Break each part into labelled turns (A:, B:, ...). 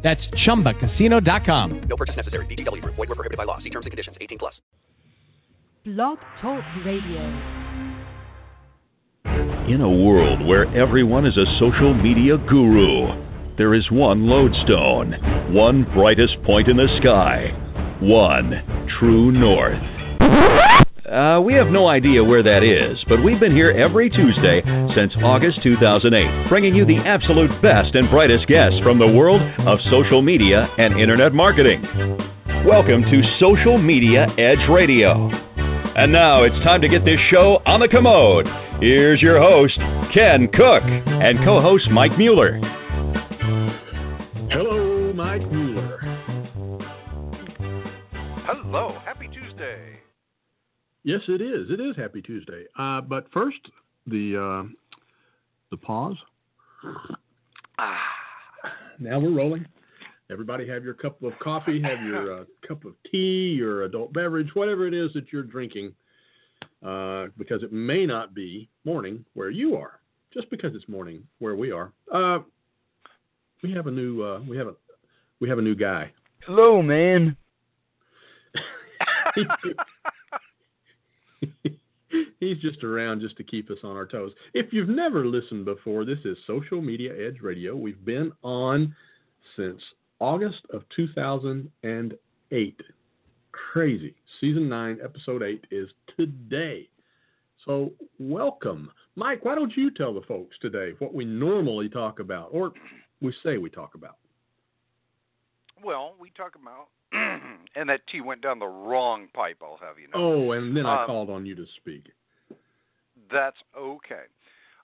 A: That's chumbacasino.com.
B: No purchase necessary. VGW Group. Void were prohibited by law. See terms and conditions. 18 plus.
C: Blog Talk Radio.
D: In a world where everyone is a social media guru, there is one lodestone, one brightest point in the sky, one true north. Uh, we have no idea where that is, but we've been here every Tuesday since August 2008, bringing you the absolute best and brightest guests from the world of social media and internet marketing. Welcome to Social Media Edge Radio. And now it's time to get this show on the commode. Here's your host, Ken Cook, and co host Mike Mueller.
E: Hello, Mike Mueller.
F: Hello, happy Tuesday.
E: Yes, it is. It is Happy Tuesday. Uh, but first, the uh, the pause.
F: Ah,
E: Now we're rolling. Everybody, have your cup of coffee, have your uh, cup of tea, your adult beverage, whatever it is that you're drinking, uh, because it may not be morning where you are. Just because it's morning where we are, uh, we have a new uh, we have a we have a new guy.
G: Hello, man.
E: He's just around just to keep us on our toes. If you've never listened before, this is Social Media Edge Radio. We've been on since August of 2008. Crazy. Season 9, Episode 8 is today. So, welcome. Mike, why don't you tell the folks today what we normally talk about, or we say we talk about?
F: well, we talk about, and that tea went down the wrong pipe. I'll have you know.
E: Oh, and then I
F: Um,
E: called on you to speak.
F: That's okay.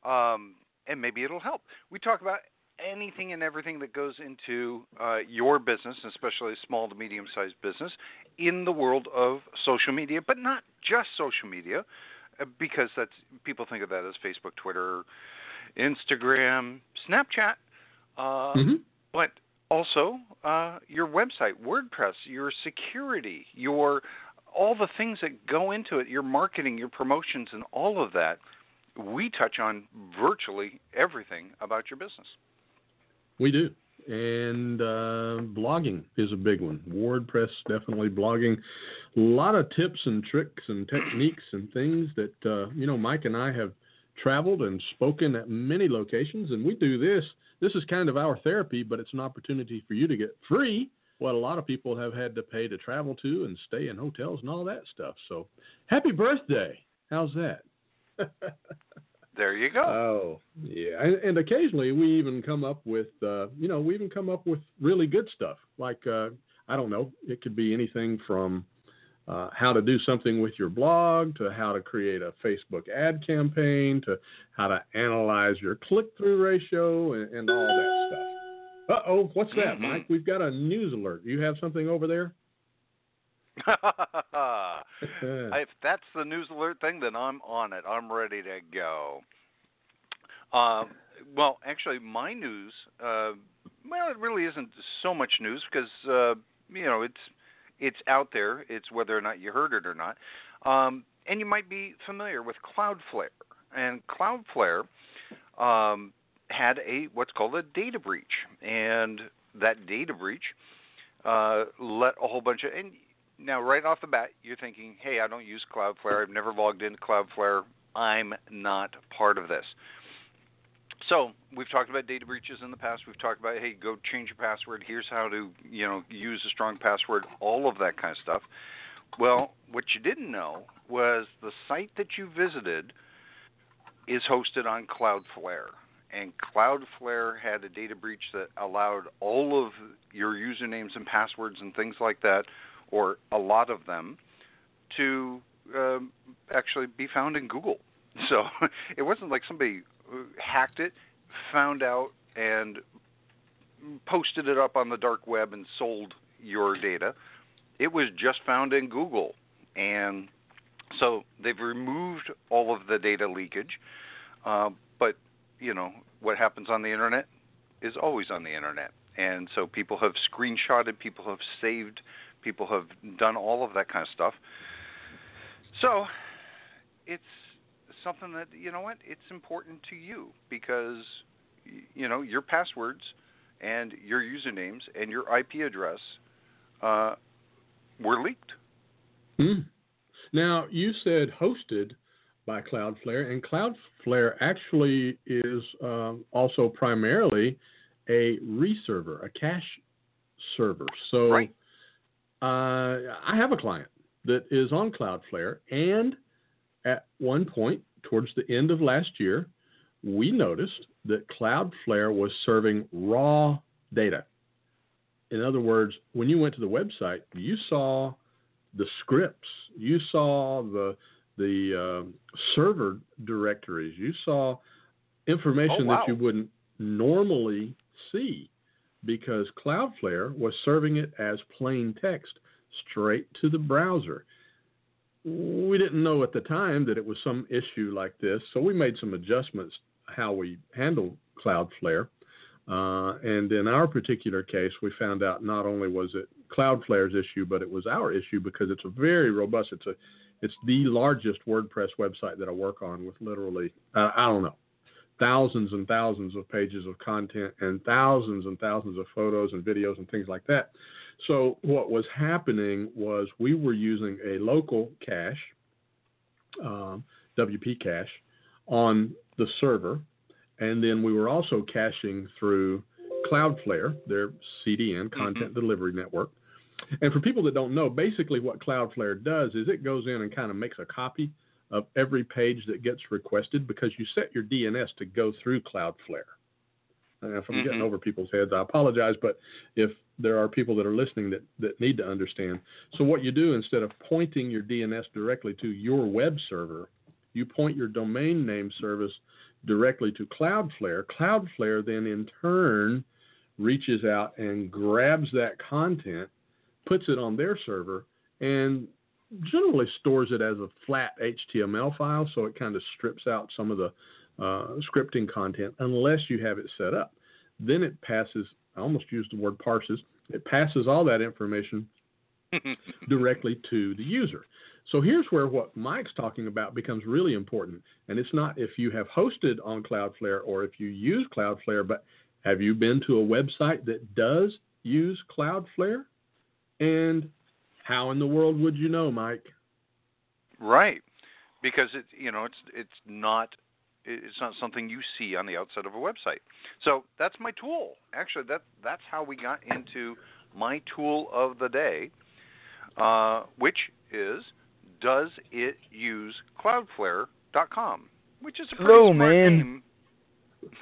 F: Um, and maybe it'll help. We talk about anything and everything that goes into uh, your business, especially small to medium sized business, in the world of social media, but not just social media, uh, because that's people think of that as Facebook, Twitter, Instagram, Snapchat, uh,
E: Mhm.
F: but also uh, your website, WordPress, your security, your all the things that go into it, your marketing, your promotions, and all of that. We touch on virtually everything about your business.
E: We do. And uh, blogging is a big one. WordPress, definitely blogging. A lot of tips and tricks and techniques and things that, uh, you know, Mike and I have traveled and spoken at many locations. And we do this. This is kind of our therapy, but it's an opportunity for you to get free what a lot of people have had to pay to travel to and stay in hotels and all that stuff. So happy birthday. How's that?
F: There you go.
E: Oh, yeah. And, and occasionally we even come up with, uh, you know, we even come up with really good stuff. Like, uh, I don't know, it could be anything from uh, how to do something with your blog to how to create a Facebook ad campaign to how to analyze your click through ratio and, and all that stuff. Uh oh, what's that, Mike? We've got a news alert. You have something over there?
F: if that's the news alert thing, then I'm on it. I'm ready to go. Um, well, actually, my news, uh, well, it really isn't so much news because uh, you know it's it's out there. It's whether or not you heard it or not. Um, and you might be familiar with Cloudflare. And Cloudflare um, had a what's called a data breach, and that data breach uh, let a whole bunch of and now right off the bat you're thinking, hey, I don't use Cloudflare. I've never logged into Cloudflare. I'm not part of this. So we've talked about data breaches in the past. We've talked about hey, go change your password. Here's how to you know use a strong password. All of that kind of stuff. Well, what you didn't know was the site that you visited is hosted on Cloudflare. And Cloudflare had a data breach that allowed all of your usernames and passwords and things like that, or a lot of them, to um, actually be found in Google. So it wasn't like somebody hacked it, found out, and posted it up on the dark web and sold your data. it was just found in Google, and so they've removed all of the data leakage. Uh, but you know what happens on the internet is always on the internet, and so people have screenshotted, people have saved, people have done all of that kind of stuff. So it's something that you know what it's important to you because you know your passwords and your usernames and your IP address uh, were leaked.
E: Mm. Now you said hosted by Cloudflare, and Cloudflare actually is um, also primarily a reserver, a cache server. So
F: right.
E: uh, I have a client that is on Cloudflare, and at one point towards the end of last year, we noticed that Cloudflare was serving raw data. In other words, when you went to the website, you saw the scripts, you saw the the uh, server directories, you saw information
F: oh, wow.
E: that you wouldn't normally see because Cloudflare was serving it as plain text straight to the browser we didn't know at the time that it was some issue like this, so we made some adjustments how we handle Cloudflare. Uh, and in our particular case, we found out not only was it Cloudflare's issue, but it was our issue because it's a very robust. It's a, it's the largest WordPress website that I work on with literally, uh, I don't know, thousands and thousands of pages of content and thousands and thousands of photos and videos and things like that. So what was happening was we were using a local cache, um, WP cache, on the server, and then we were also caching through Cloudflare, their CDN, Content mm-hmm. Delivery Network. And for people that don't know, basically what Cloudflare does is it goes in and kind of makes a copy of every page that gets requested because you set your DNS to go through Cloudflare. And if I'm mm-hmm. getting over people's heads, I apologize, but if there are people that are listening that, that need to understand. So, what you do instead of pointing your DNS directly to your web server, you point your domain name service directly to Cloudflare. Cloudflare then, in turn, reaches out and grabs that content, puts it on their server, and generally stores it as a flat HTML file, so it kind of strips out some of the uh, scripting content unless you have it set up. Then it passes, I almost used the word parses, it passes all that information directly to the user. So here's where what Mike's talking about becomes really important. And it's not if you have hosted on Cloudflare or if you use Cloudflare, but have you been to a website that does use Cloudflare? And how in the world would you know, Mike?
F: Right, because it you know it's it's not it's not something you see on the outside of a website. So that's my tool. Actually, that that's how we got into my tool of the day, uh, which is does it use Cloudflare.com, which is a pretty
G: Hello,
F: smart
G: man.
F: name.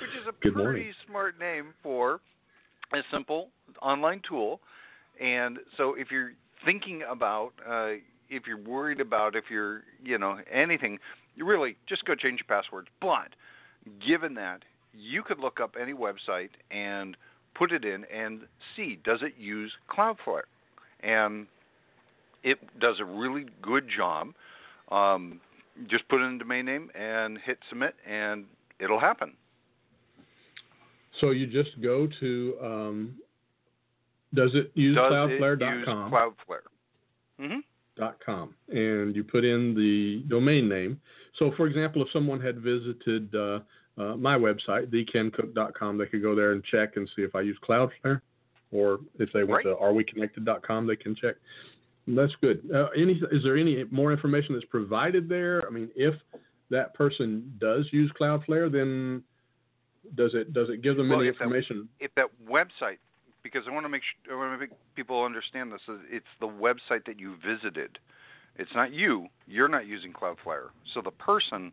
F: which is a
E: Good
F: pretty
E: morning.
F: smart name for a simple online tool. And so if you're thinking about uh, if you're worried about if you're you know anything, you really just go change your passwords. But given that, you could look up any website and put it in and see does it use Cloudflare, and it does a really good job. Um, just put in a domain name and hit submit, and it'll happen.
E: So you just go to um, does it use
F: does
E: Cloudflare.com?
F: It use Cloudflare. Mm-hmm
E: com and you put in the domain name. So, for example, if someone had visited uh, uh, my website, thekencook.com, they could go there and check and see if I use Cloudflare, or if they went
F: right.
E: to areweconnected.com, they can check. That's good. Uh, any, is there any more information that's provided there? I mean, if that person does use Cloudflare, then does it does it give them
F: well,
E: any
F: if
E: information?
F: That, if that website because I want to make sure, I want to make people understand this. It's the website that you visited. It's not you. You're not using Cloudflare. So the person,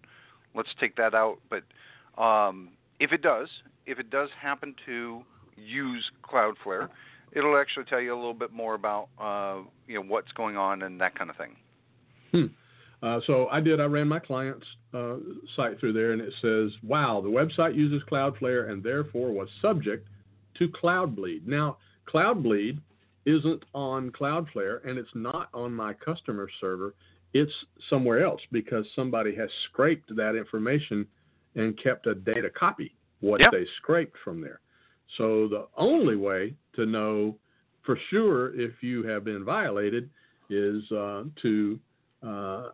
F: let's take that out. But um, if it does, if it does happen to use Cloudflare, it'll actually tell you a little bit more about uh, you know what's going on and that kind of thing.
E: Hmm. Uh, so I did. I ran my client's uh, site through there, and it says, "Wow, the website uses Cloudflare and therefore was subject to CloudBleed. Now, CloudBleed isn't on Cloudflare and it's not on my customer server. It's somewhere else because somebody has scraped that information and kept a data copy, what
F: Yep.
E: they scraped from there. So the only way to know for sure if you have been violated is uh, to uh,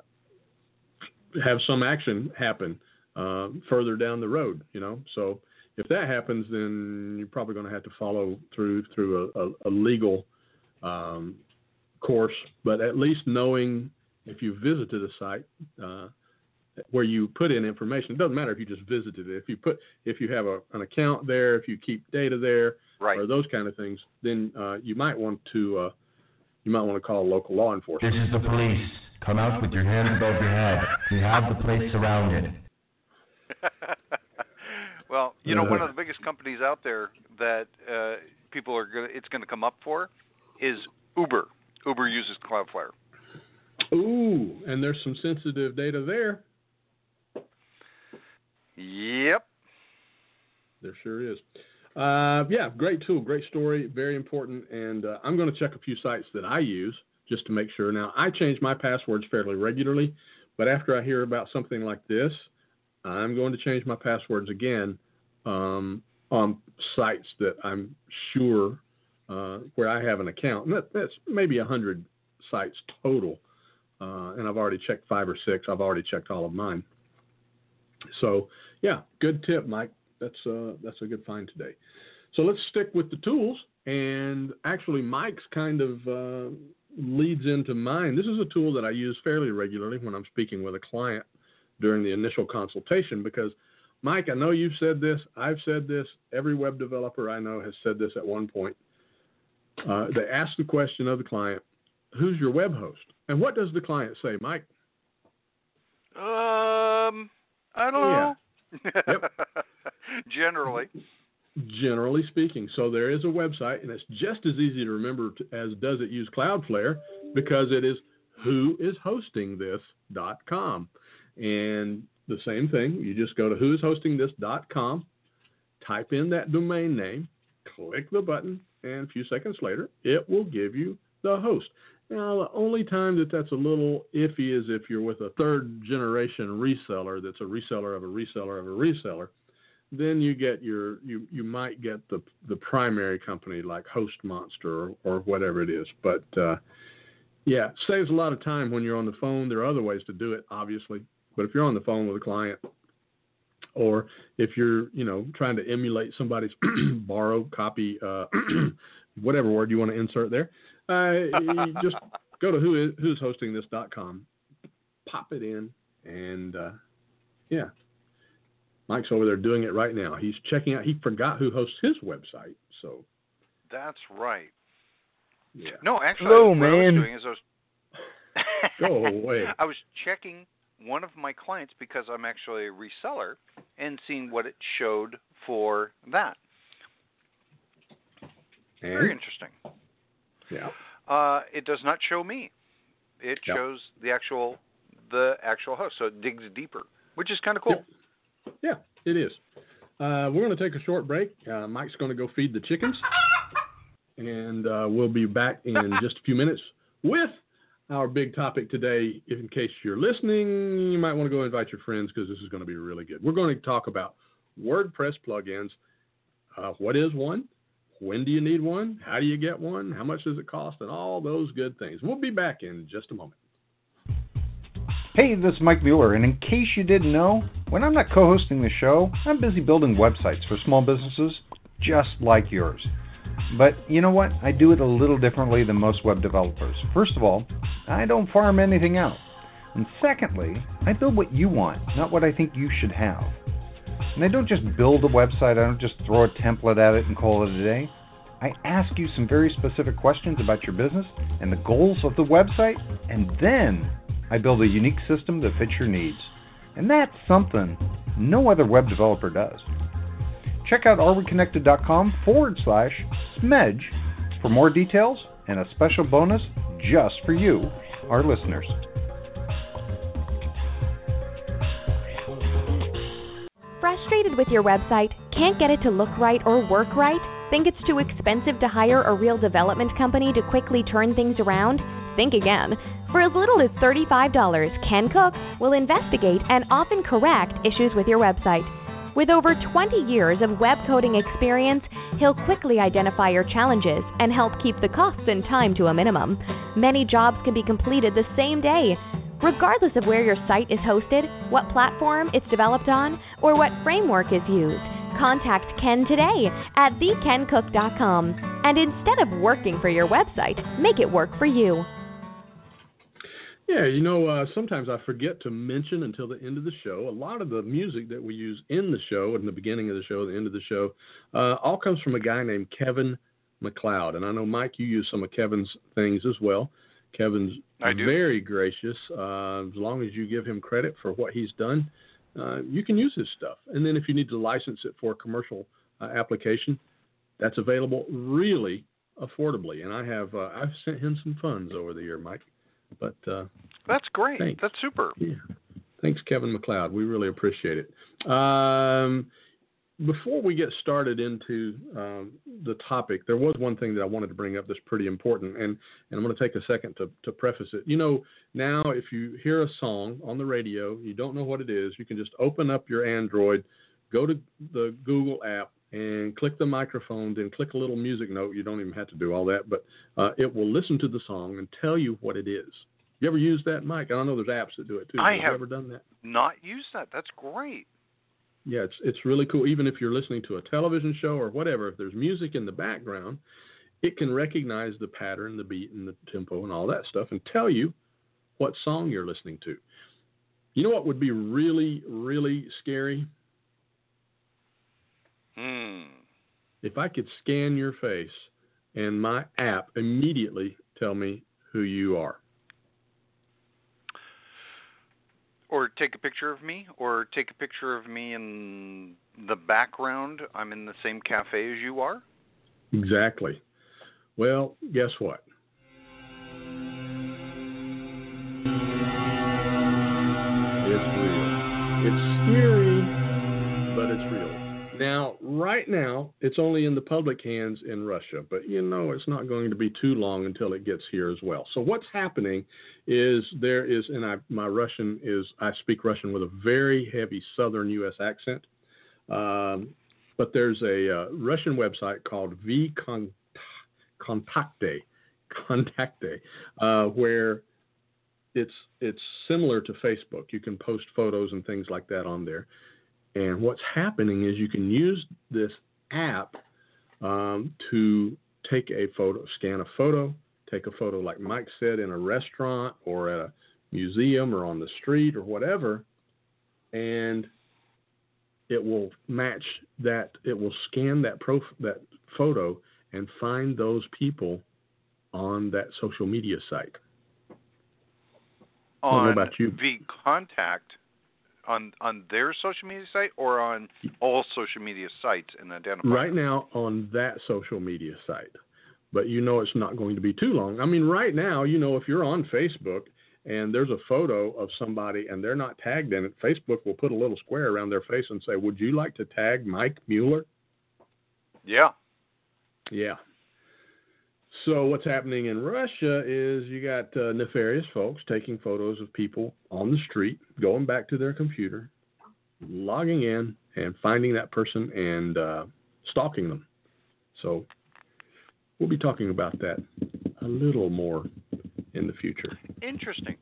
E: have some action happen uh, further down the road. You know, so if that happens, then you're probably going to have to follow through through a, a, a legal um, course. But at least knowing if you visited a site uh, where you put in information, it doesn't matter if you just visited it. If you put if you have a, an account there, if you keep data there,
F: Right.
E: or those kind of things, then uh, you might want to uh, you might want to call local law enforcement.
G: This is the police. Come out with your hands above your head. We have the place surrounded.
F: well, you know, one of the biggest companies out there that uh, people are going to it's going to come up for is Uber. Uber uses Cloudflare.
E: Ooh, and there's some sensitive data there.
F: Yep.
E: There sure is. Uh, yeah, great tool, great story, very important. And uh, I'm going to check a few sites that I use just to make sure. Now, I change my passwords fairly regularly, but after I hear about something like this, I'm going to change my passwords again um, on sites that I'm sure uh, where I have an account. And that, that's maybe 100 sites total. Uh, and I've already checked five or six. I've already checked all of mine. So, yeah, good tip, Mike. That's uh, that's a good find today. So let's stick with the tools. And actually, Mike's kind of uh, leads into mine. This is a tool that I use fairly regularly when I'm speaking with a client during the initial consultation because, Mike, I know you've said this. I've said this. Every web developer I know has said this at one point. Uh, they ask the question of the client, "Who's your web host?" And what does the client say, Mike?
F: Um, I don't
E: Yeah.
F: know. Generally.
E: Generally speaking. So there is a website, and it's just as easy to remember t- as does it use Cloudflare because it is whoishostingthis.com. And the same thing, you just go to whoishostingthis.com, type in that domain name, click the button, and a few seconds later, it will give you the host. Now, the only time that that's a little iffy is if you're with a third generation reseller that's a reseller of a reseller of a reseller then you get your you you might get the the primary company like Host Monster or, or whatever it is. But uh, yeah, saves a lot of time when you're on the phone. There are other ways to do it, obviously, but if you're on the phone with a client, or if you're you know trying to emulate somebody's borrow copy, uh, whatever word you want to insert there, uh, just go to who is who's hosting this.com, pop it in, and uh, yeah, Mike's over there doing it right now. He's checking out. He forgot who hosts his website. So
F: That's right.
E: yeah,
F: No, actually,
G: Hello,
F: what I was doing is I was
E: Go away.
F: I was checking one of my clients because I'm actually a reseller and seeing what it showed for that. Very interesting.
E: yeah,
F: Uh, it does not show me. It
E: Yep.
F: shows the actual the actual host, so it digs deeper, which is kind of cool.
E: Yep. Yeah, it is. Uh, we're going to take a short break. Uh, Mike's going to go feed the chickens, and uh, we'll be back in just a few minutes with our big topic today. If in case you're listening, you might want to go invite your friends because this is going to be really good. We're going to talk about WordPress plugins. Uh, what is one? When do you need one? How do you get one? How much does it cost? And all those good things. We'll be back in just a moment.
H: Hey, this is Mike Mueller, and in case you didn't know, when I'm not co hosting the show, I'm busy building websites for small businesses just like yours. But you know what? I do it a little differently than most web developers. First of all, I don't farm anything out. And secondly, I build what you want, not what I think you should have. And I don't just build a website, I don't just throw a template at it and call it a day. I ask you some very specific questions about your business and the goals of the website, and then I build a unique system that fits your needs. And that's something no other web developer does. Check out areweconnected.com forward slash smedge for more details and a special bonus just for you, our listeners.
I: Frustrated with your website? Can't get it to look right or work right? Think it's too expensive to hire a real development company to quickly turn things around? Think again. For as little as $35, Ken Cook will investigate and often correct issues with your website. With over 20 years of web coding experience, he'll quickly identify your challenges and help keep the costs and time to a minimum. Many jobs can be completed the same day. Regardless of where your site is hosted, what platform it's developed on, or what framework is used, contact Ken today at thekencook.com. And instead of working for your website, make it work for you.
E: Yeah, you know, uh, sometimes I forget to mention until the end of the show. A lot of the music that we use in the show, in the beginning of the show, the end of the show, uh, all comes from a guy named Kevin MacLeod. And I know, Mike, you use some of Kevin's things as well. Kevin's very gracious. Uh, as long as you give him credit for what he's done, uh, you can use his stuff. And then if you need to license it for a commercial uh, application, that's available really affordably. And I have uh, I've sent him some funds over the year, Mike. But uh,
F: that's great.
E: Thanks.
F: That's super.
E: Yeah. Thanks, Kevin MacLeod. We really appreciate it. Um, before we get started into um, the topic, there was one thing that I wanted to bring up that's pretty important, and, and I'm going to take a second to, to preface it. You know, now if you hear a song on the radio, you don't know what it is, you can just open up your Android, go to the Google app, and click the microphone, then click a little music note. You don't even have to do all that, but uh, it will listen to the song and tell you what it is. You ever use that, Mike? I know there's apps that do it too.
F: I
E: have,
F: have
E: ever done that?
F: Not used that. That's great.
E: Yeah, it's it's really cool. Even if you're listening to a television show or whatever, if there's music in the background, it can recognize the pattern, the beat, and the tempo, and all that stuff, and tell you what song you're listening to. You know what would be really, really scary?
F: Hmm.
E: If I could scan your face and my app immediately tell me who you are.
F: Or take a picture of me, or take a picture of me in the background. I'm in the same cafe as you are.
E: Exactly. Well, guess what? Right now, it's only in the public hands in Russia, but you know it's not going to be too long until it gets here as well. So what's happening is there is, and I, my Russian is, I speak Russian with a very heavy Southern U.S. accent, um, but there's a uh, Russian website called V Kontakte, Kontakte, uh, where it's it's similar to Facebook. You can post photos and things like that on there. And what's happening is you can use this app um, to take a photo, scan a photo, take a photo, like Mike said, in a restaurant or at a museum or on the street or whatever, and it will match that. It will scan that prof, that photo and find those people on that social media site.
F: On
E: about you.
F: the contact on on their social media site or on all social media sites and identify
E: right now on that social media site. But you know it's not going to be too long. I mean right now you know if you're on facebook and there's a photo of somebody and they're not tagged in it facebook will put a little square around their face and say would you like to tag mike mueller?
F: Yeah.
E: Yeah so what's happening in Russia is you got uh, nefarious folks taking photos of people on the street, going back to their computer, logging in, and finding that person and uh, stalking them. So we'll be talking about that a little more in the future.
F: Interesting.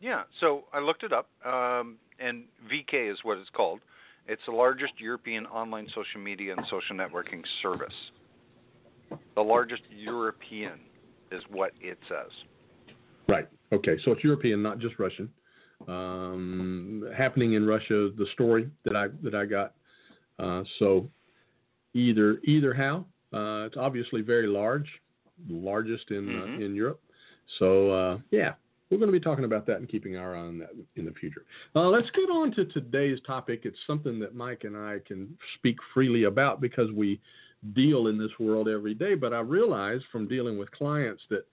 F: Yeah. So I looked it up, um, and VK is what it's called. It's the largest European online social media and social networking service. The largest European is what it says.
E: Right. Okay. So it's European, not just Russian. Um, happening in Russia, the story that I that I got. Uh, so either either how, uh, it's obviously very large, largest in
F: mm-hmm.
E: uh, in Europe. So uh, yeah, we're going to be talking about that and keeping our eye on that in the future. Uh, let's get on to today's topic. It's something that Mike and I can speak freely about because we deal in this world every day. But I realize from dealing with clients that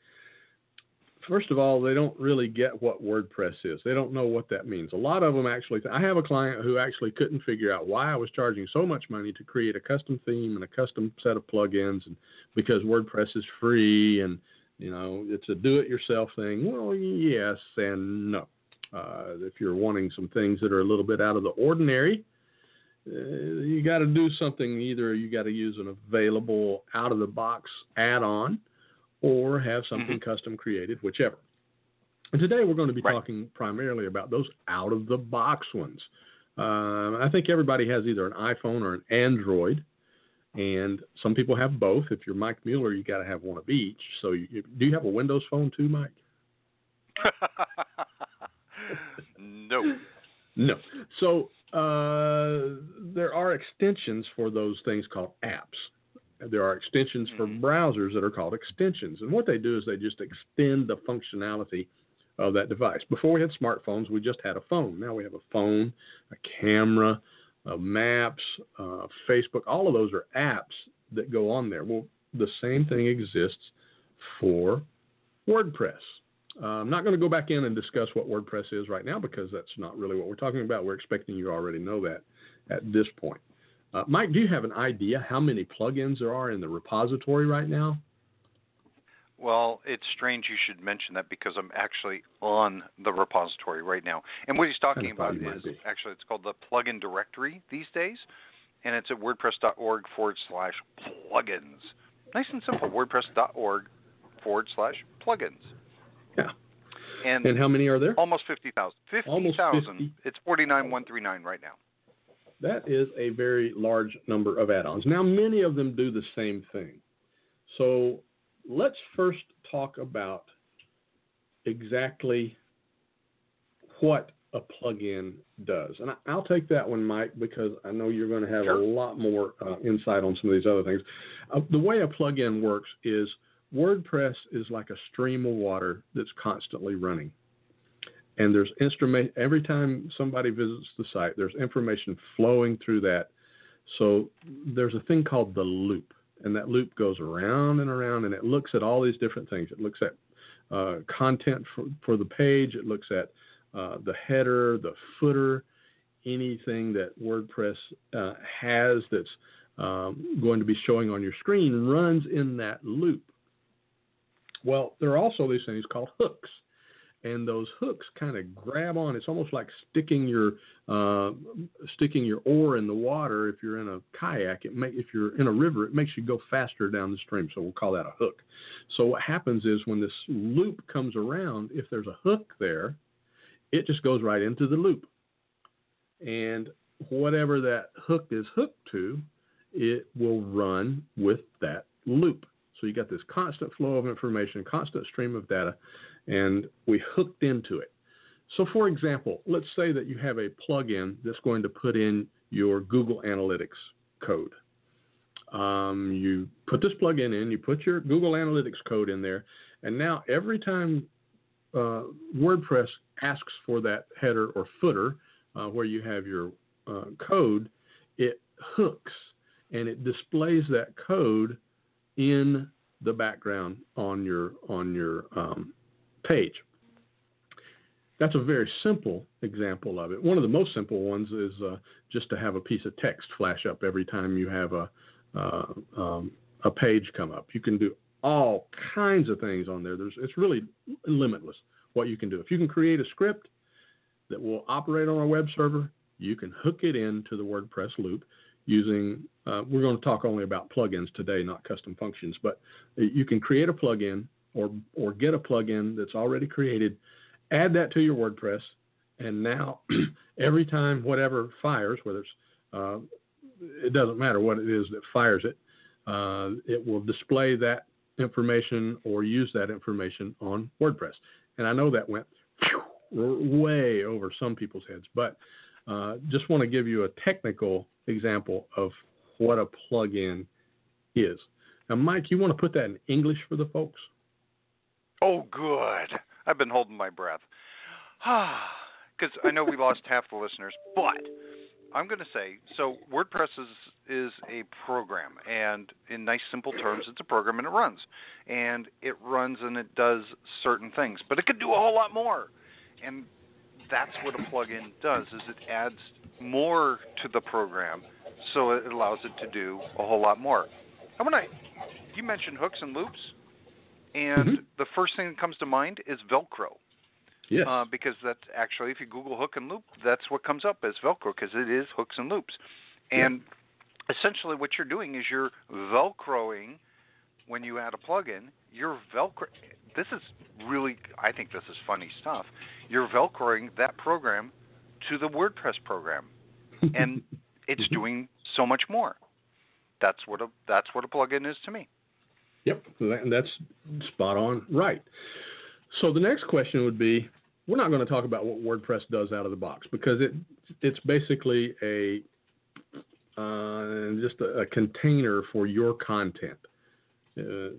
E: first of all, they don't really get what WordPress is. They don't know what that means. A lot of them actually. I have a client who actually couldn't figure out why I was charging so much money to create a custom theme and a custom set of plugins, and because WordPress is free and you know it's a do-it-yourself thing. Well, yes and no. Uh, if you're wanting some things that are a little bit out of the ordinary, you got to do something. Either you got to use an available out-of-the-box add-on or have something mm-hmm. custom created, whichever. And today we're going to be right. talking primarily about those out of the box ones. Uh, I think everybody has either an iPhone or an Android, and some people have both. If you're Mike Mueller, you got to have one of each. So, you, do you have a Windows phone too, Mike?
F: no.
E: No. So uh, there are extensions for those things called apps. There are extensions for mm-hmm. browsers that are called extensions. And what they do is they just extend the functionality of that device. Before we had smartphones, we just had a phone. Now we have a phone, a camera, uh, maps, uh, Facebook. All of those are apps that go on there. Well, the same thing exists for WordPress. Uh, I'm not going to go back in and discuss what WordPress is right now because that's not really what we're talking about. We're expecting you already know that at this point. Uh, Mike, do you have an idea how many plugins there are in the repository right now?
F: Well, it's strange you should mention that because I'm actually on the repository right now. And what he's talking about is actually it's called the plugin directory these days, and it's at wordpress.org forward slash plugins. Nice and simple. WordPress.org forward slash plugins.
E: Yeah.
F: And,
E: and how many are there?
F: Almost 50,000. 50,000. 50. It's 49,139 right now.
E: That is a very large number of add ons. Now, many of them do the same thing. So let's first talk about exactly what a plugin does. And I'll take that one, Mike, because I know you're going to have
F: sure.
E: a lot more uh, insight on some of these other things. Uh, the way a plugin works is WordPress is like a stream of water that's constantly running. And there's instrument every time somebody visits the site there's information flowing through that. So there's a thing called the loop and that loop goes around and around and it looks at all these different things. It looks at uh, content for, for the page. It looks at uh, the header the footer anything that wordpress uh, has that's um, going to be showing on your screen runs in that loop well there are also these things called hooks and those hooks kind of grab on. It's almost like sticking your uh, sticking your oar in the water. If you're in a kayak, it may, if you're in a river, it makes you go faster down the stream. So we'll call that a hook. So what happens is when this loop comes around, if there's a hook there, it just goes right into the loop, and whatever that hook is hooked to, it will run with that loop. So you got this constant flow of information, constant stream of data and we hooked into it. So, for example, let's say that you have a plugin that's going to put in your Google Analytics code. Um, you put this plugin in, you put your Google Analytics code in there, and now every time uh, WordPress asks for that header or footer uh, where you have your uh, code, it hooks and it displays that code in the background on your on your um, page. That's a very simple example of it. One of the most simple ones is uh, just to have a piece of text flash up every time you have a uh, um, a page come up. You can do all kinds of things on there. There's, it's really limitless what you can do. If you can create a script that will operate on a web server, you can hook it into the WordPress loop using. Uh, we're going to talk only about plugins today, not custom functions, but you can create a plugin or or get a plugin that's already created, add that to your WordPress, and now every time whatever fires, whether it's uh, it doesn't matter what it is that fires it, uh, it will display that information or use that information on WordPress. And I know that went way over some people's heads, but uh, just want to give you a technical example of what a plugin is. Now, Mike, you want to put that in English for the folks?
F: Oh, good. I've been holding my breath. Because I know we lost half the listeners, but I'm going to say so. WordPress is is a program, and in nice simple terms, it's a program and it runs, and it runs and it does certain things, but it could do a whole lot more, and that's what a plugin does. Is it adds more to the program, so it allows it to do a whole lot more. And when I you mentioned hooks and loops, and
E: Mhm.
F: the first thing that comes to mind is Velcro.
E: Yes.
F: Uh, because that's actually, if you Google hook and loop, that's what comes up as Velcro because it is hooks and loops. And essentially, what you're doing is you're Velcroing when you add a plugin. You're Velcro. This is really, I think this is funny stuff. You're Velcroing that program to the WordPress program, and it's doing so much more. That's what a that's what a plugin is to me.
E: Yep, that- that's spot on. Right. So the next question would be, we're not going to talk about what WordPress does out of the box because it it's basically a uh, just a, a container for your content. Uh,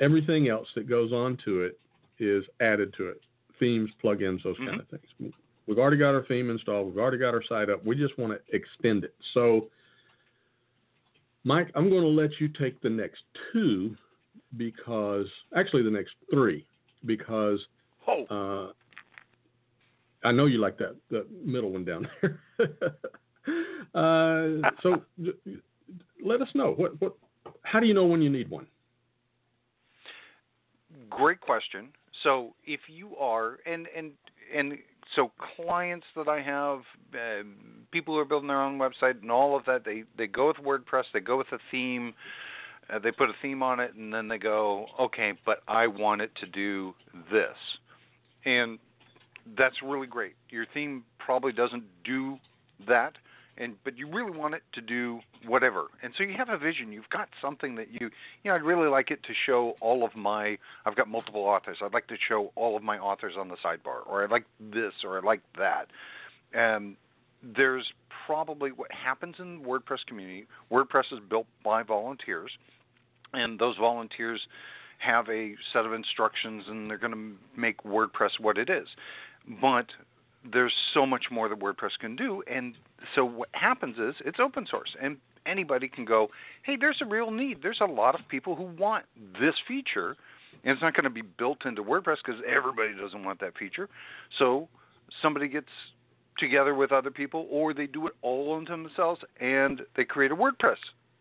E: everything else that goes on to it is added to it. Themes, plugins, those kind of things. We've already got our theme installed. We've already got our site up. We just want to extend it. So, Mike, I'm going to let you take the next two because actually the next three because uh, I know you like that the middle one down there. uh, so let us know what what how do you know when you need one?
F: Great question. So if you are and and and so clients that I have, uh, people who are building their own website and all of that, they they go with WordPress, they go with a theme, uh, they put a theme on it, and then they go, okay, but I want it to do this, and that's really great. Your theme probably doesn't do that, and but you really want it to do whatever. And so you have a vision. You've got something that you you know. I'd really like it to show all of my. I've got multiple authors. I'd like to show all of my authors on the sidebar, or I like this, or I like that. And there's probably what happens in the WordPress community. WordPress is built by volunteers, and those volunteers have a set of instructions, and they're going to make WordPress what it is. But there's so much more that WordPress can do, and so what happens is it's open source, and anybody can go, hey, there's a real need. There's a lot of people who want this feature, and it's not going to be built into WordPress because everybody doesn't want that feature. So somebody gets together with other people, or they do it all on themselves, and they create a WordPress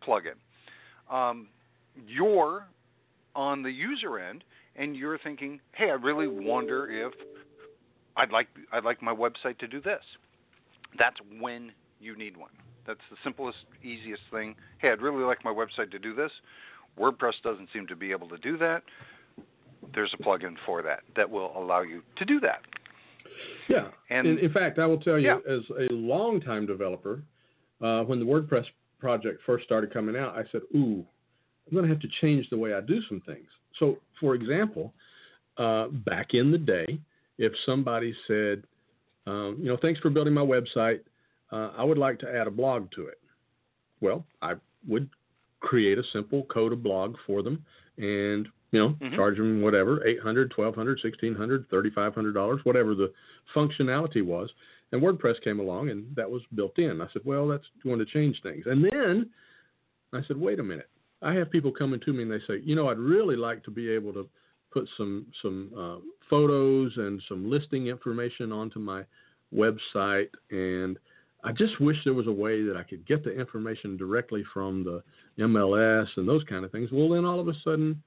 F: plugin. Um, you're on the user end, and you're thinking, hey, I really wonder if I'd like I'd like my website to do this. That's when you need one. That's the simplest, easiest thing. Hey, I'd really like my website to do this. WordPress doesn't seem to be able to do that. There's a plugin for that that will allow you to do that.
E: Yeah.
F: And-
E: in, in fact, I will tell you,
F: Yeah.
E: as a longtime developer, uh, when the WordPress project first started coming out, I said, "Ooh, I'm going to have to change the way I do some things." So, for example, uh, back in the day, if somebody said, um, "You know, thanks for building my website. Uh, I would like to add a blog to it," well, I would create a simple code of blog for them, and you know,
F: Mhm.
E: charge them whatever, eight hundred, twelve hundred, sixteen hundred, thirty five hundred dollars, whatever the functionality was. And WordPress came along and that was built in. I said, Well, that's going to change things. And then I said, Wait a minute. I have people coming to me and they say, you know, I'd really like to be able to put some some uh, photos and some listing information onto my website, and I just wish there was a way that I could get the information directly from the MLS and those kind of things. Well, then all of a sudden,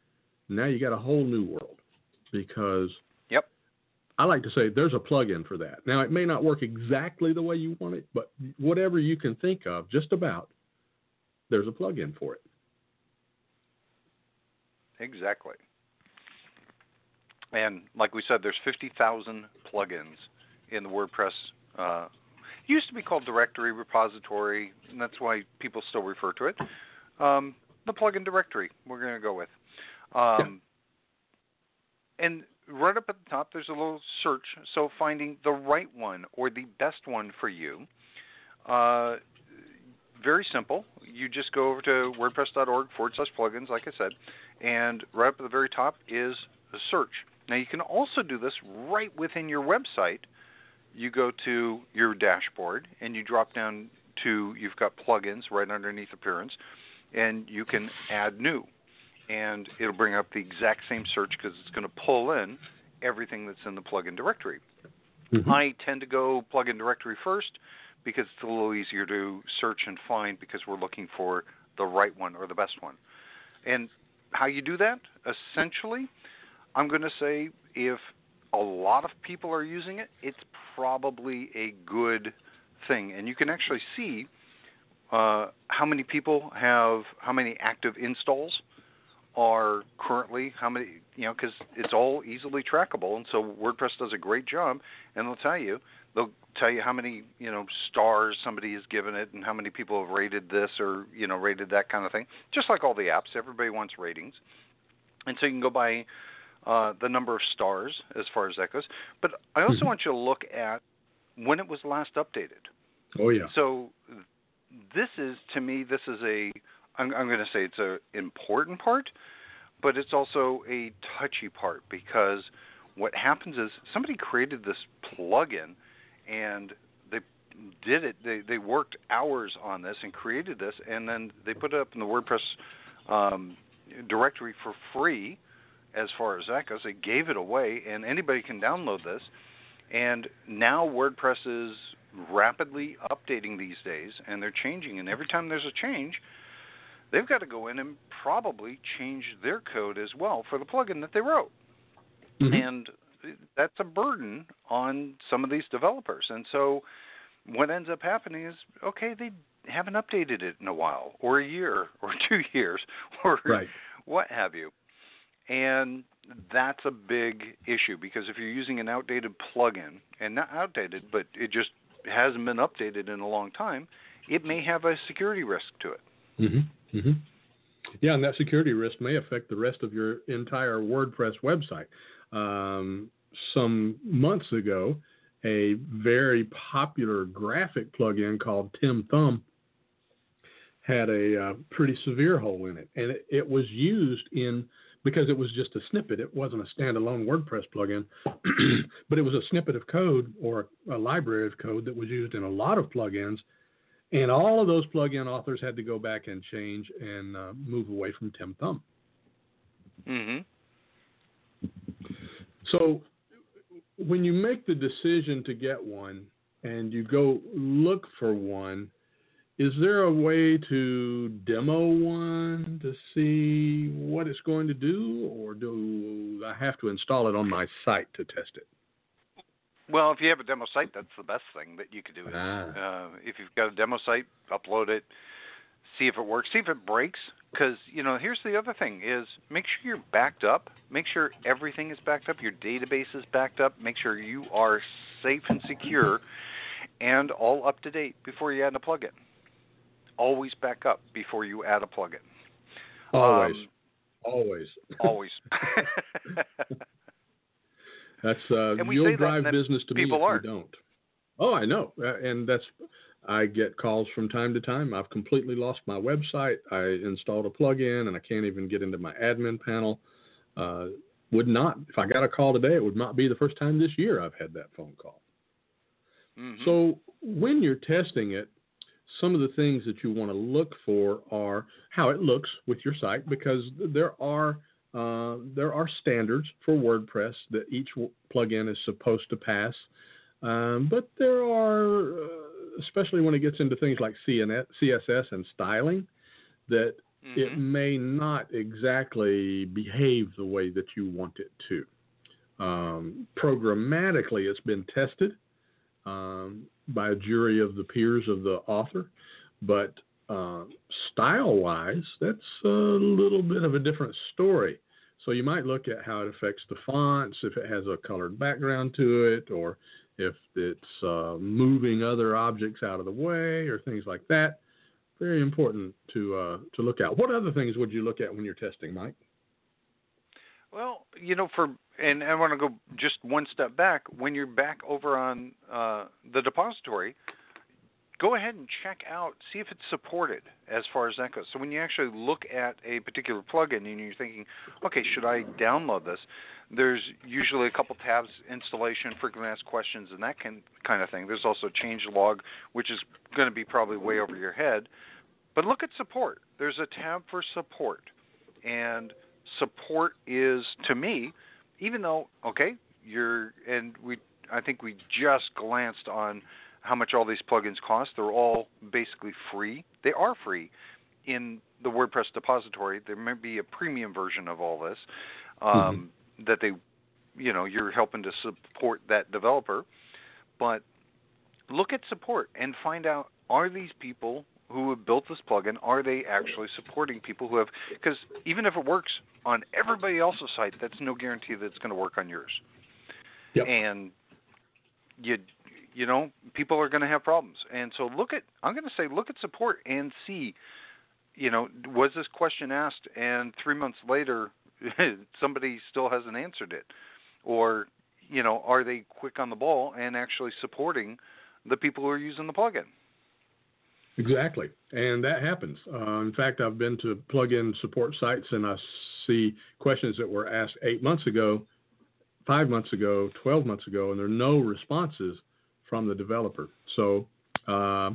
E: now you got a whole new world because
F: Yep.
E: I like to say there's a plug-in for that. Now it may not work exactly the way you want it, but whatever you can think of, just about, there's a plug-in for it.
F: Exactly. And like we said, there's 50,000 plugins in the WordPress. Uh, used to be called directory repository, and that's why people still refer to it. Um, the plugin directory, we're going to go with. Um, And right up at the top, there's a little search. So finding the right one or the best one for you. Uh, very simple. You just go over to wordpress.org forward slash plugins, like I said, and right up at the very top is a search. Now, you can also do this right within your website. you go to your dashboard and you drop down to you've got plugins right underneath Appearance, and you can add new, and it'll bring up the exact same search because it's going to pull in everything that's in the plugin directory.
E: Mm-hmm.
F: I tend to go plugin directory first because it's a little easier to search and find because we're looking for the right one or the best one. And how you do that? Essentially, I'm going to say if a lot of people are using it, it's probably a good thing. And you can actually see uh, how many people have, how many active installs are currently, how many, you know, because it's all easily trackable. And so WordPress does a great job, and they'll tell you, they'll tell you how many, you know, stars somebody has given it and how many people have rated this or, you know, rated that kind of thing. Just like all the apps, everybody wants ratings. And so you can go by uh, the number of stars as far as that goes. But I also
E: Mhm.
F: want you to look at when it was last updated.
E: Oh yeah.
F: So this is to me this is a I'm, I'm going to say it's a important part, but it's also a touchy part because what happens is somebody created this plugin and they did it they they worked hours on this and created this and then they put it up in the WordPress um, directory for free as far as that goes. They gave it away and anybody can download this and now WordPress is rapidly updating these days and they're changing and every time there's a change they've got to go in and probably change their code as well for the plugin that they wrote
E: Mhm.
F: and that's a burden on some of these developers and so what ends up happening is okay they haven't updated it in a while or a year or two years or
E: Right.
F: what have you and that's a big issue because if you're using an outdated plugin and not outdated but it just hasn't been updated in a long time it may have a security risk to it
E: Mm-hmm. Mm-hmm. Yeah, and that security risk may affect the rest of your entire WordPress website. Um, some months ago, a very popular graphic plugin called TimThumb had a uh, pretty severe hole in it, and it, it was used in because it was just a snippet. It wasn't a standalone WordPress plugin, but it was a snippet of code or a library of code that was used in a lot of plugins and all of those plugin authors had to go back and change and uh, move away from TimThumb.
F: mhm
E: So when you make the decision to get one and you go look for one, is there a way to demo one to see what it's going to do, or do I have to install it on my site to test it?
F: Well, if you have a demo site, that's the best thing that you could do. Is,
E: Ah.
F: uh, if you've got a demo site, upload it, see if it works, see if it breaks. Because you know, here's the other thing: is make sure you're backed up. Make sure everything is backed up. Your database is backed up. Make sure you are safe and secure, and all up to date before you add a plugin. Always back up before you add a plugin.
E: Always,
F: Um,
E: always.
F: always.
E: That's uh, you'll drive business to me if you
F: aren't.
E: don't. Oh, I know, uh, and that's I get calls from time to time. I've completely lost my website. I installed a plugin and I can't even get into my admin panel. Uh, would not if I got a call today, it would not be the first time this year I've had that phone call.
F: Mhm.
E: So when you're testing it, some of the things that you want to look for are how it looks with your site because there are uh, there are standards for WordPress that each w- plugin is supposed to pass, um, but there are, uh, especially when it gets into things like CNS, CSS and styling, that it
F: Mhm.
E: may not exactly behave the way that you want it to. Um, programmatically, it's been tested um, by a jury of the peers of the author, but uh, style-wise, that's a little bit of a different story. So you might look at how it affects the fonts, if it has a colored background to it, or if it's uh, moving other objects out of the way, or things like that. Very important to uh, to look at. What other things would you look at when you're testing, Mike?
F: Well, you know, for and I want to go just one step back. When you're back over on uh, the depository, go ahead and check out, see if it's supported as far as that goes. So when you actually look at a particular plugin and you're thinking, okay, should I download this? There's usually a couple tabs: installation, frequently asked questions, and that can, kind of thing. There's also change log, which is going to be probably way over your head. But look at support. There's a tab for support, and support is to me, even though okay, you're and we I think we just glanced on how much all these plugins cost. They're all basically free. They are free in the WordPress depository. There may be a premium version of all this um, mm-hmm. that they, you know, you're helping to support that developer. But look at support and find out are these people who have built this plugin are they actually supporting people who have because even if it works on everybody else's site that's no guarantee that it's going to work on yours
E: yep.
F: and you you know people are going to have problems. And so look at i'm going to say look at support and see you know was this question asked and 3 months later somebody still hasn't answered it? Or you know are they quick on the ball and actually supporting the people who are using the plugin?
E: Exactly, and that happens. Uh, in fact, I've been to plugin support sites and I see questions that were asked eight months ago, five months ago, 12 months ago, and there are no responses from the developer. So, uh,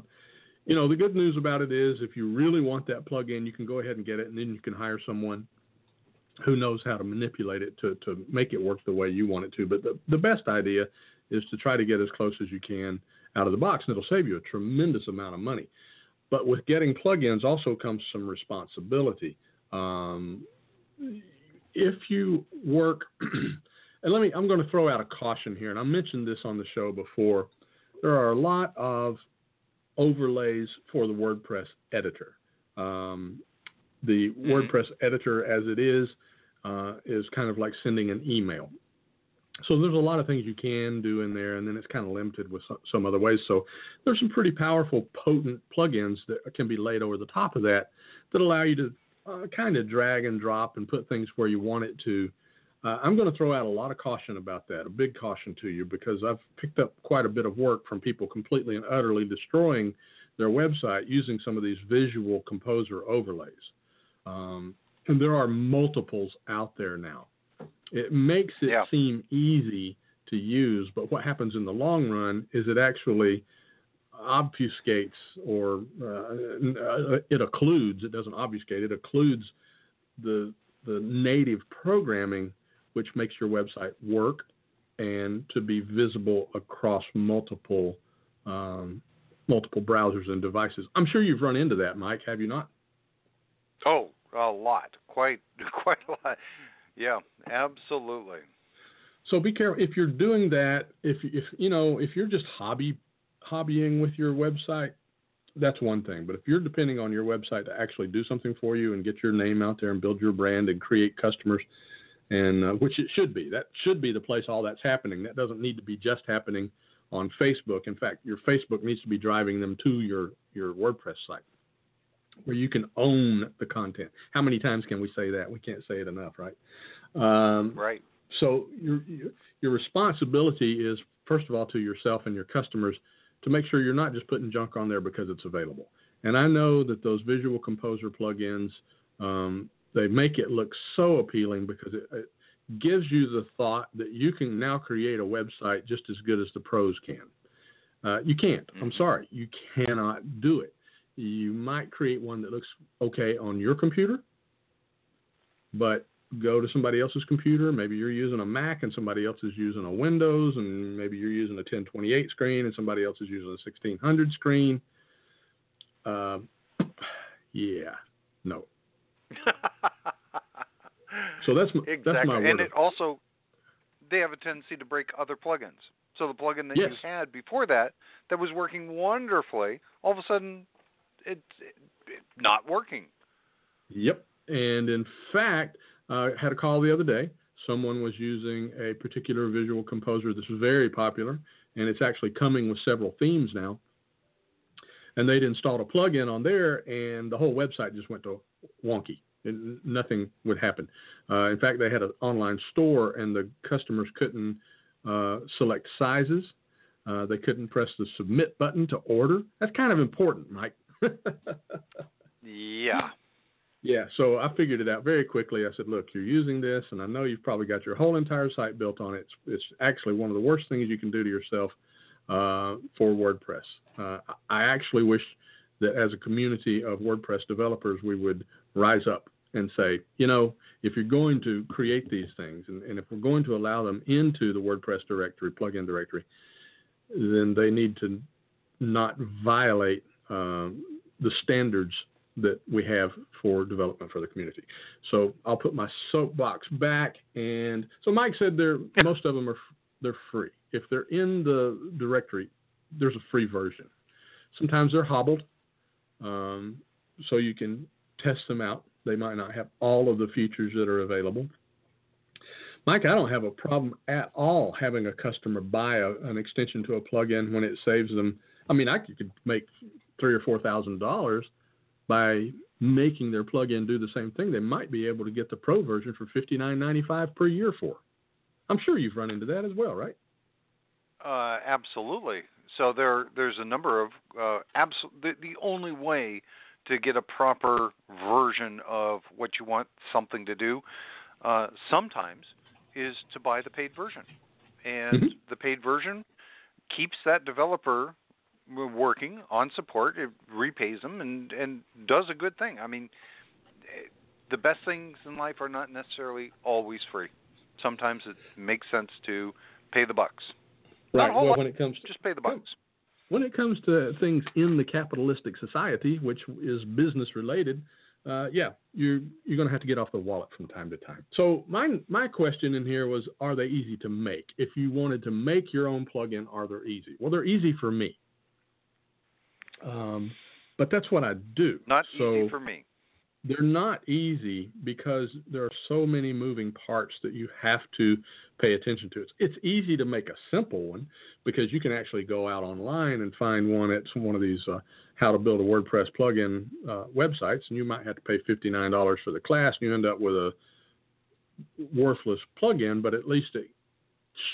E: you know, the good news about it is if you really want that plugin, you can go ahead and get it, and then you can hire someone who knows how to manipulate it to, to make it work the way you want it to. But the, the best idea is to try to get as close as you can out of the box, and it'll save you a tremendous amount of money. But with getting plugins also comes some responsibility. Um, if you work, and let me, I'm going to throw out a caution here, and I mentioned this on the show before. There are a lot of overlays for the WordPress editor. Um, the mm-hmm. WordPress editor, as it is, uh, is kind of like sending an email so there's a lot of things you can do in there, and then it's kind of limited with some, other ways. So there's some pretty powerful, potent plugins that can be laid over the top of that that allow you to uh, kind of drag and drop and put things where you want it to. Uh, I'm going to throw out a lot of caution about that, a big caution to you, because I've picked up quite a bit of work from people completely and utterly destroying their website using some of these visual composer overlays. Um, and there are multiples out there now. It makes it
F: yeah.
E: seem easy to use, but what happens in the long run is it actually obfuscates or uh, it occludes. It doesn't obfuscate. It occludes the the native programming, which makes your website work and to be visible across multiple um, multiple browsers and devices. I'm sure you've run into that, Mike. Have you not?
F: Oh, a lot, quite quite a lot. Yeah, absolutely.
E: So be careful if you're doing that. If if you know if you're just hobby hobbying with your website, that's one thing. But if you're depending on your website to actually do something for you and get your name out there and build your brand and create customers, and uh, which it should be, that should be the place all that's happening. That doesn't need to be just happening on Facebook. In fact, your Facebook needs to be driving them to your your WordPress site where you can own the content. How many times can we say that? We can't say it enough, right? Um,
F: right.
E: So your your responsibility is first of all to yourself and your customers to make sure you're not just putting junk on there because it's available. And I know that those Visual Composer plugins um, they make it look so appealing because it, it gives you the thought that you can now create a website just as good as the pros can. Uh, you can't. I'm mm-hmm. sorry. You cannot do it you might create one that looks okay on your computer, but go to somebody else's computer. Maybe you're using a Mac and somebody else is using a Windows, and maybe you're using a 1028 screen and somebody else is using a 1600 screen. Uh, yeah, no. So that's my,
F: exactly.
E: that's my word.
F: And it also they have a tendency to break other plugins. So the plugin that
E: yes.
F: you had before that that was working wonderfully, all of a sudden it's it, not working.
E: Yep. And in fact, I uh, had a call the other day. Someone was using a particular visual composer that's very popular, and it's actually coming with several themes now. And they'd installed a plugin on there, and the whole website just went to wonky. And nothing would happen. Uh, in fact, they had an online store, and the customers couldn't uh, select sizes. Uh, they couldn't press the submit button to order. That's kind of important, Mike
F: yeah.
E: Yeah, so I figured it out very quickly. I said, look, you're using this, and I know you've probably got your whole entire site built on it. It's, it's actually one of the worst things you can do to yourself uh, for WordPress. Uh, I actually wish that as a community of WordPress developers, we would rise up and say, you know, if you're going to create these things, and, and if we're going to allow them into the WordPress directory, plugin directory, then they need to not violate um, the standards that we have for development for the community. So I'll put my soapbox back, and so Mike said they're most of them are they're free. If they're in the directory, there's a free version. Sometimes they're hobbled, um, so you can test them out. They might not have all of the features that are available. Mike, I don't have a problem at all having a customer buy a, an extension to a plugin when it saves them. I mean, I could make three or four thousand dollars by making their plugin do the same thing. They might be able to get the pro version for fifty nine ninety five per year for. I'm sure you've run into that as well, right?
F: Uh, absolutely. So there, there's a number of uh, the, the only way to get a proper version of what you want something to do uh, sometimes is to buy the paid version, and
E: Mm-hmm.
F: the paid version keeps that developer working on support. It repays them and and does a good thing. I mean, eh, the best things in life are not necessarily always free. Sometimes it makes sense to pay the bucks.
E: Right. Well,
F: lot,
E: when it comes to
F: just pay the bucks.
E: when it comes to things in the capitalistic society, which is business related, uh, yeah, you're you're going to have to get off the wallet from time to time. So my my question in here was, are they easy to make? If you wanted to make your own plugin, are they easy? Well, they're easy for me, um, but that's what I do.
F: Not
E: so
F: easy for me.
E: They're not easy because there are so many moving parts that you have to pay attention to. It's, it's easy to make a simple one because you can actually go out online and find one at one of these uh, how to build a WordPress plugin uh, websites, and you might have to pay $59 for the class, and you end up with a worthless plugin, but at least it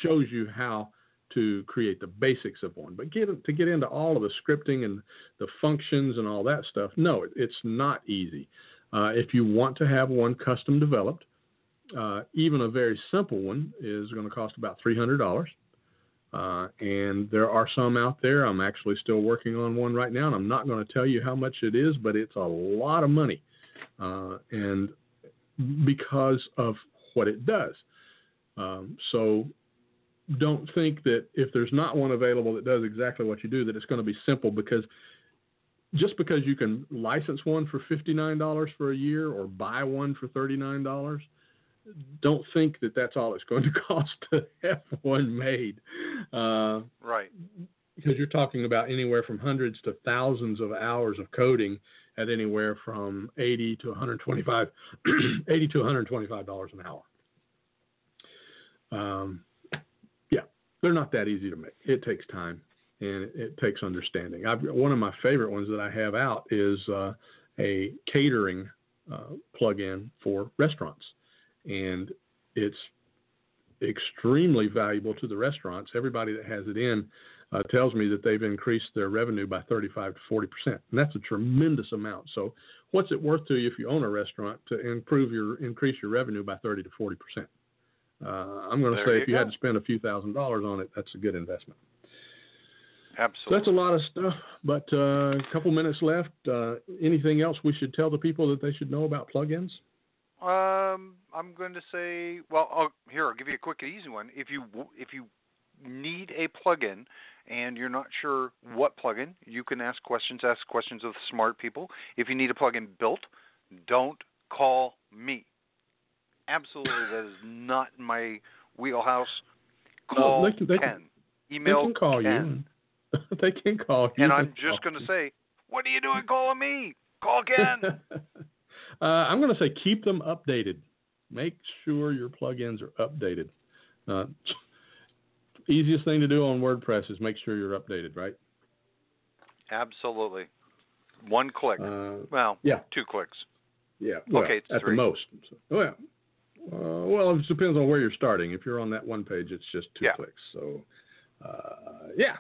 E: shows you how to create the basics of one. But get to get into all of the scripting and the functions and all that stuff, no, it, it's not easy. Uh, if you want to have one custom developed, uh, even a very simple one is going to cost about $300. Uh, and there are some out there. I'm actually still working on one right now, and I'm not going to tell you how much it is, but it's a lot of money. Uh, and because of what it does. Um, so don't think that if there's not one available that does exactly what you do, that it's going to be simple because just because you can license one for $59 for a year or buy one for $39, don't think that that's all it's going to cost to have one made. Uh,
F: Right.
E: because you're talking about anywhere from hundreds to thousands of hours of coding at anywhere from 80 to 125 80 to 125 dollars an hour um, yeah they're not that easy to make it takes time and it, it takes understanding I've, one of my favorite ones that i have out is uh, a catering uh, plug-in for restaurants and it's extremely valuable to the restaurants everybody that has it in uh, tells me that they've increased their revenue by 35 to 40 percent, and that's a tremendous amount. So, what's it worth to you if you own a restaurant to improve your increase your revenue by 30 to 40 percent? Uh, I'm going to say
F: you
E: if you
F: go.
E: had to spend a few thousand dollars on it, that's a good investment. So
F: Absolutely.
E: that's a lot of stuff, but uh, a couple minutes left. Uh, anything else we should tell the people that they should know about plugins?
F: Um, I'm going to say, well, I'll, here I'll give you a quick and easy one. If you if you need a plugin and you're not sure what plugin, you can ask questions. Ask questions of smart people. If you need a plugin built, don't call me. Absolutely, that is not my wheelhouse.
E: No,
F: Call
E: they can- they can-
F: Email
E: they can call
F: Ken.
E: you. they can call you.
F: And I'm just going to say, what are you doing calling me? Call again.
E: uh, I'm going to say keep them updated. Make sure your plugins are updated. Uh, easiest thing to do on WordPress is make sure you're updated, right?
F: Absolutely. One click.
E: Uh,
F: well,
E: yeah.
F: two clicks.
E: yeah. Well,
F: Okay,
E: at
F: three.
E: the most. So, well, uh, well, it depends on where you're starting. If you're on that one page, it's just two
F: Yeah.
E: clicks. So, uh, yeah,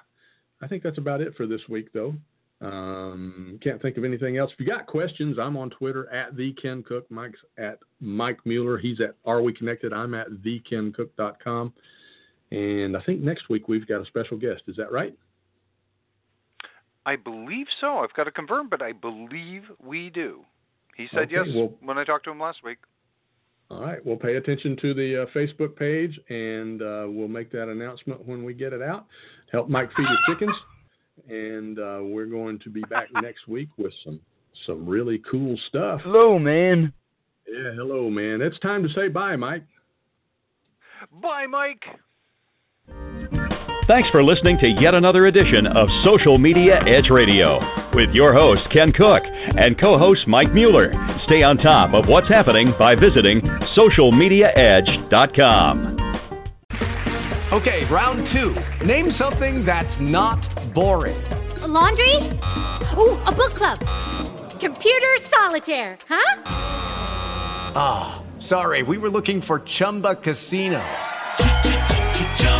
E: I think that's about it for this week, though. Um, can't think of anything else. If you got questions, I'm on Twitter at the Ken Cook. Mike's at Mike Mueller. He's at Are We Connected? I'm at thekencook.com. And I think next week we've got a special guest. Is that right?
F: I believe so. I've got to confirm, but I believe we do. He said
E: Okay,
F: yes
E: well-
F: when I talked to him last week.
E: All right. We'll pay attention to the uh, Facebook page, and uh, we'll make that announcement when we get it out. Help Mike feed his chickens, and uh, we're going to be back next week with some some really cool stuff.
J: Hello, man.
E: Yeah. Hello, man. It's time to say bye, Mike.
F: Bye, Mike.
D: Thanks for listening to yet another edition of Social Media Edge Radio with your host, Ken Cook, and co host Mike Mueller. Stay on top of what's happening by visiting socialmediaedge.com.
K: Okay, round two. Name something that's not boring.
L: A laundry? Ooh, a book club. Computer solitaire, huh?
K: Ah, sorry, we were looking for Chumba Casino.